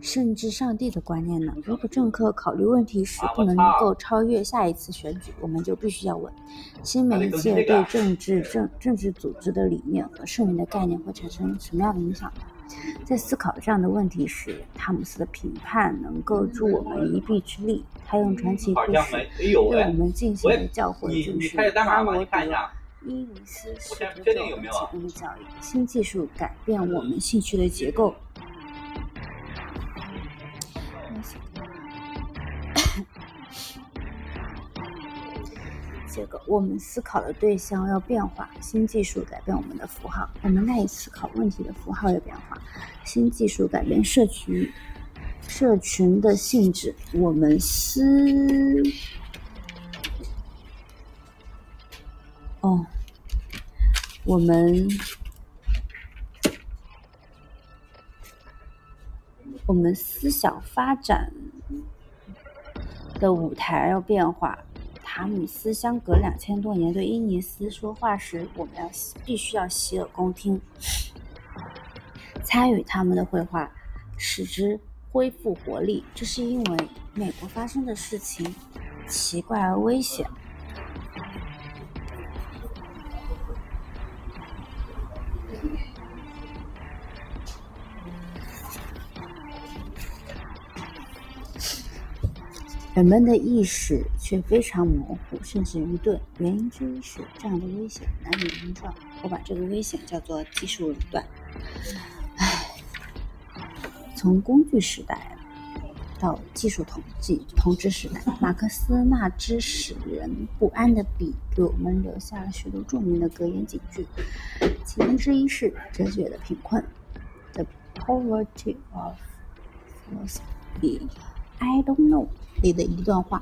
甚至上帝的观念呢？如果政客考虑问题时不能够超越下一次选举，我们就必须要问：新媒介对政治政政治组织的理念和圣人的概念会产生什么样的影响？在思考这样的问题时，汤姆斯的评判能够助我们一臂之力。他用传奇故事对我们进行了教诲，就是阿罗德·伊尼斯史的提供的教育。新技术改变我们兴趣的结构。结构，我们思考的对象要变化。新技术改变我们的符号，我们赖以思考问题的符号要变化。新技术改变社群。社群的性质，我们思哦，我们我们思想发展的舞台要变化。塔姆斯相隔两千多年对伊尼斯说话时，我们要必须要洗耳恭听，参与他们的绘画，使之。恢复活力，这是因为美国发生的事情奇怪而危险。人们的意识却非常模糊，甚至愚钝。原因之一是这样的危险难以名状。我把这个危险叫做技术垄断。唉从工具时代到技术统计统治时代，马克思那支使人不安的笔给我们留下了许多著名的格言警句，其中之一是《哲学的贫困》（The Poverty of Philosophy）。I don't know 里的一段话：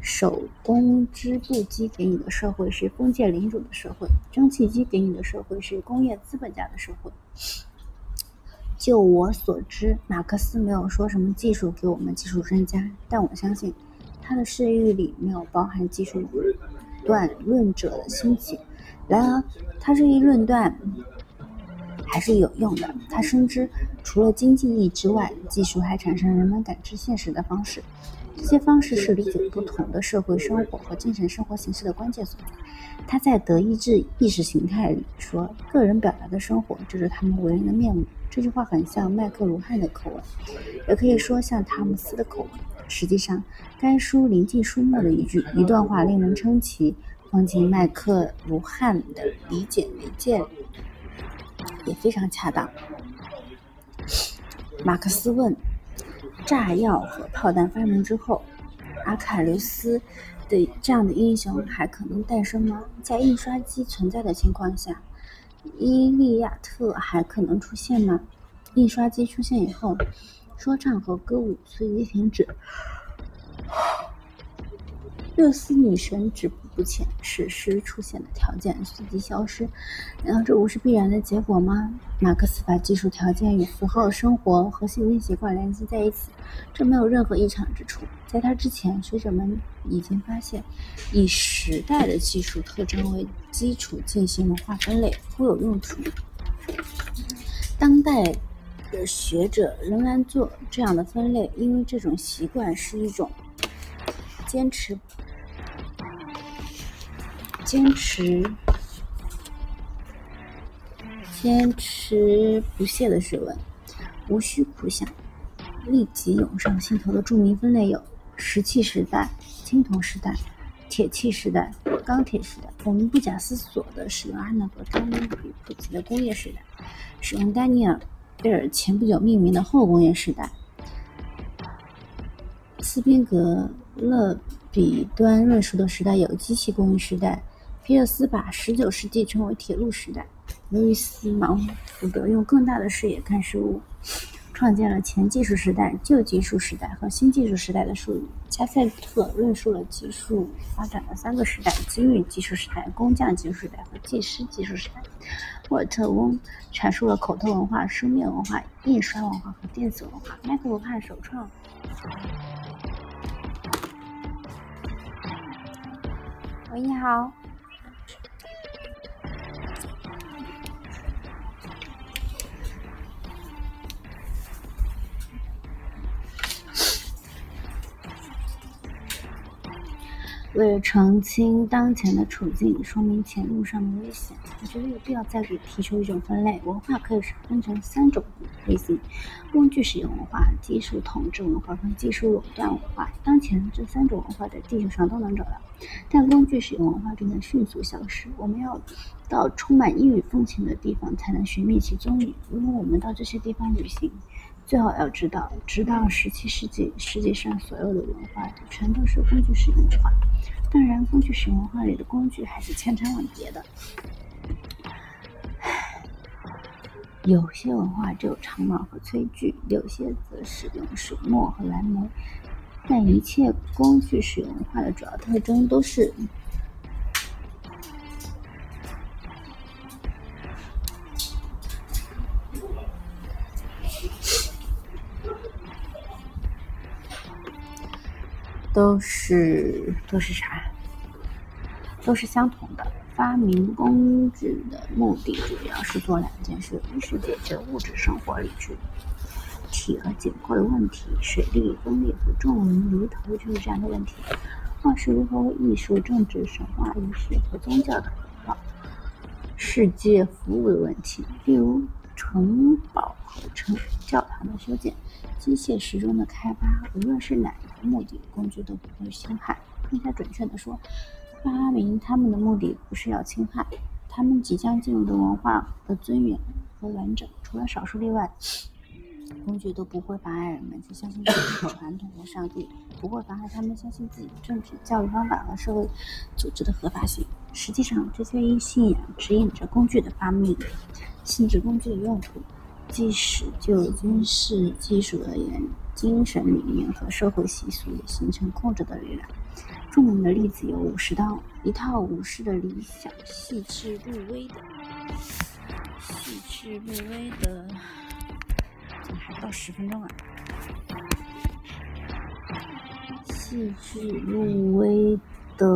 手工织布机给你的社会是封建领主的社会，蒸汽机给你的社会是工业资本家的社会。就我所知，马克思没有说什么技术给我们技术专家，但我相信他的视域里没有包含技术断论者的心情。然而，他这一论断还是有用的。他深知，除了经济意义之外，技术还产生人们感知现实的方式。这些方式是理解不同的社会生活和精神生活形式的关键所在。他在德意志意识形态里说：“个人表达的生活，就是他们为人的面目。”这句话很像麦克卢汉的口吻，也可以说像汤姆斯的口吻。实际上，该书临近书末的一句一段话令人称奇，放进麦克卢汉的理解媒介也非常恰当。马克思问：炸药和炮弹发明之后，阿喀琉斯的这样的英雄还可能诞生吗？在印刷机存在的情况下？伊利亚特还可能出现吗？印刷机出现以后，说唱和歌舞随即停止。热斯女神止不前，史诗出现的条件随即消失。难道这不是必然的结果吗？马克思把技术条件与符号生活和行为习惯联系在一起，这没有任何异常之处。在他之前，学者们已经发现，以时代的技术特征为基础进行文化分类颇有用处。当代的学者仍然做这样的分类，因为这种习惯是一种坚持。坚持、坚持不懈的学问，无需苦想，立即涌上心头的著名分类有：石器时代、青铜时代、铁器时代、钢铁时代。我们不假思索地使用阿纳和汤姆比普及的工业时代，使用丹尼尔·贝尔前不久命名的后工业时代。斯宾格勒笔端论述的时代有机器工业时代。皮尔斯把十九世纪称为铁路时代，路易斯·芒福德用更大的视野看事物，创建了前技术时代、旧技术时代和新技术时代的术语。加塞特论述了技术发展的三个时代：机遇技术时代、工匠技术时代和技师技术时代。沃尔特·翁阐述了口头文化、书面文化、印刷文化和电子文化。麦克卢汉首创。喂，你好。为了澄清当前的处境，说明前路上的危险，我觉得有必要再给提出一种分类：文化可以是分成三种类型：工具使用文化、技术统治文化和技术垄断文化。当前这三种文化在地球上都能找到，但工具使用文化正在迅速消失。我们要到充满异域风情的地方才能寻觅其踪影。如果我们到这些地方旅行，最好要知道，直到十七世纪，世界上所有的文化全都是工具使用文化。当然，工具使用文化里的工具还是千差万别的。有些文化只有长矛和炊具，有些则使用水墨和蓝莓。但一切工具使用文化的主要特征都是。都是都是啥？都是相同的。发明工具的目的主要是做两件事：一是解决物质生活里具体和结构的问题，水利、风力和重银离头就是这样的问题；二是如何为艺术、政治、神话、仪式和宗教的世界服务的问题，例如城堡和城教堂的修建。机械时钟的开发，无论是哪一个目的，工具都不会侵害。更加准确地说，发明他们的目的不是要侵害。他们即将进入的文化的尊严和完整，除了少数例外，工具都不会妨碍人们去相信自己的传统和上帝，不会妨碍他们相信自己的政治、教育方法和社会组织的合法性。实际上，这些一信仰指引着工具的发明，性质工具的用途。即使就军事技术而言，精神理念和社会习俗也形成控制的力量。著名的例子有武士刀，一套武士的理想，细致入微的，细致入微的，怎么还不到十分钟啊？细致入微的，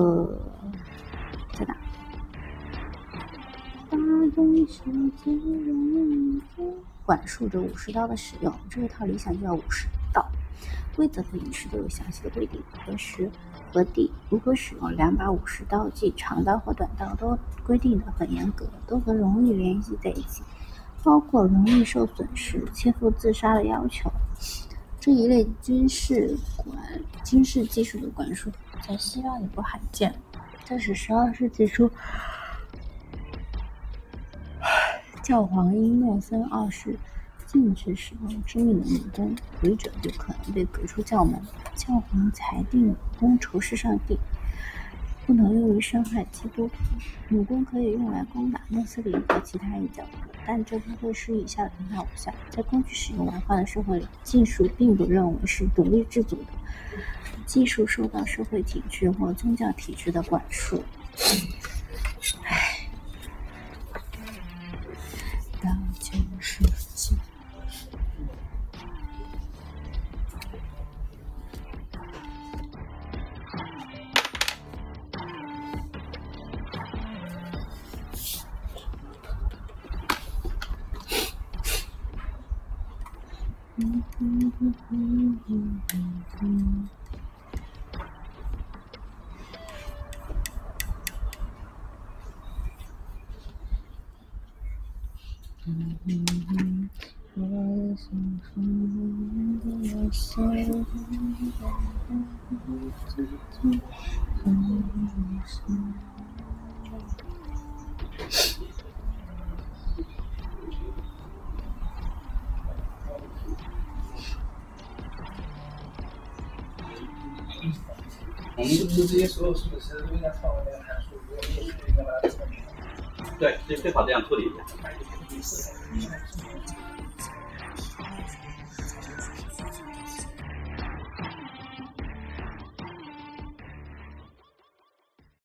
管束着武士刀的使用，这一套理想就叫武士道。规则和仪式都有详细的规定，何时、何地、如何使用两把武士刀，即长刀和短刀，都规定的很严格，都和荣誉联系在一起，包括荣誉受损时切腹自杀的要求。这一类军事管军事技术的管束，在西方也不罕见。这是十二世纪初。教皇因诺森二世禁止使用致命的弩弓，违者就可能被革出教门。教皇裁定弓仇视上帝，不能用于伤害基督徒。弩弓可以用来攻打穆斯林和其他异教徒，但这不会使以下的很大无效。在工具使用文化的社会里，技术并不认为是独立自主的，技术受到社会体制或宗教体制的管束。了解世界。我们是不是这些所有是不是应该放那个函数？如果你应该把它测明。对，最最好这样处理一下。Peace.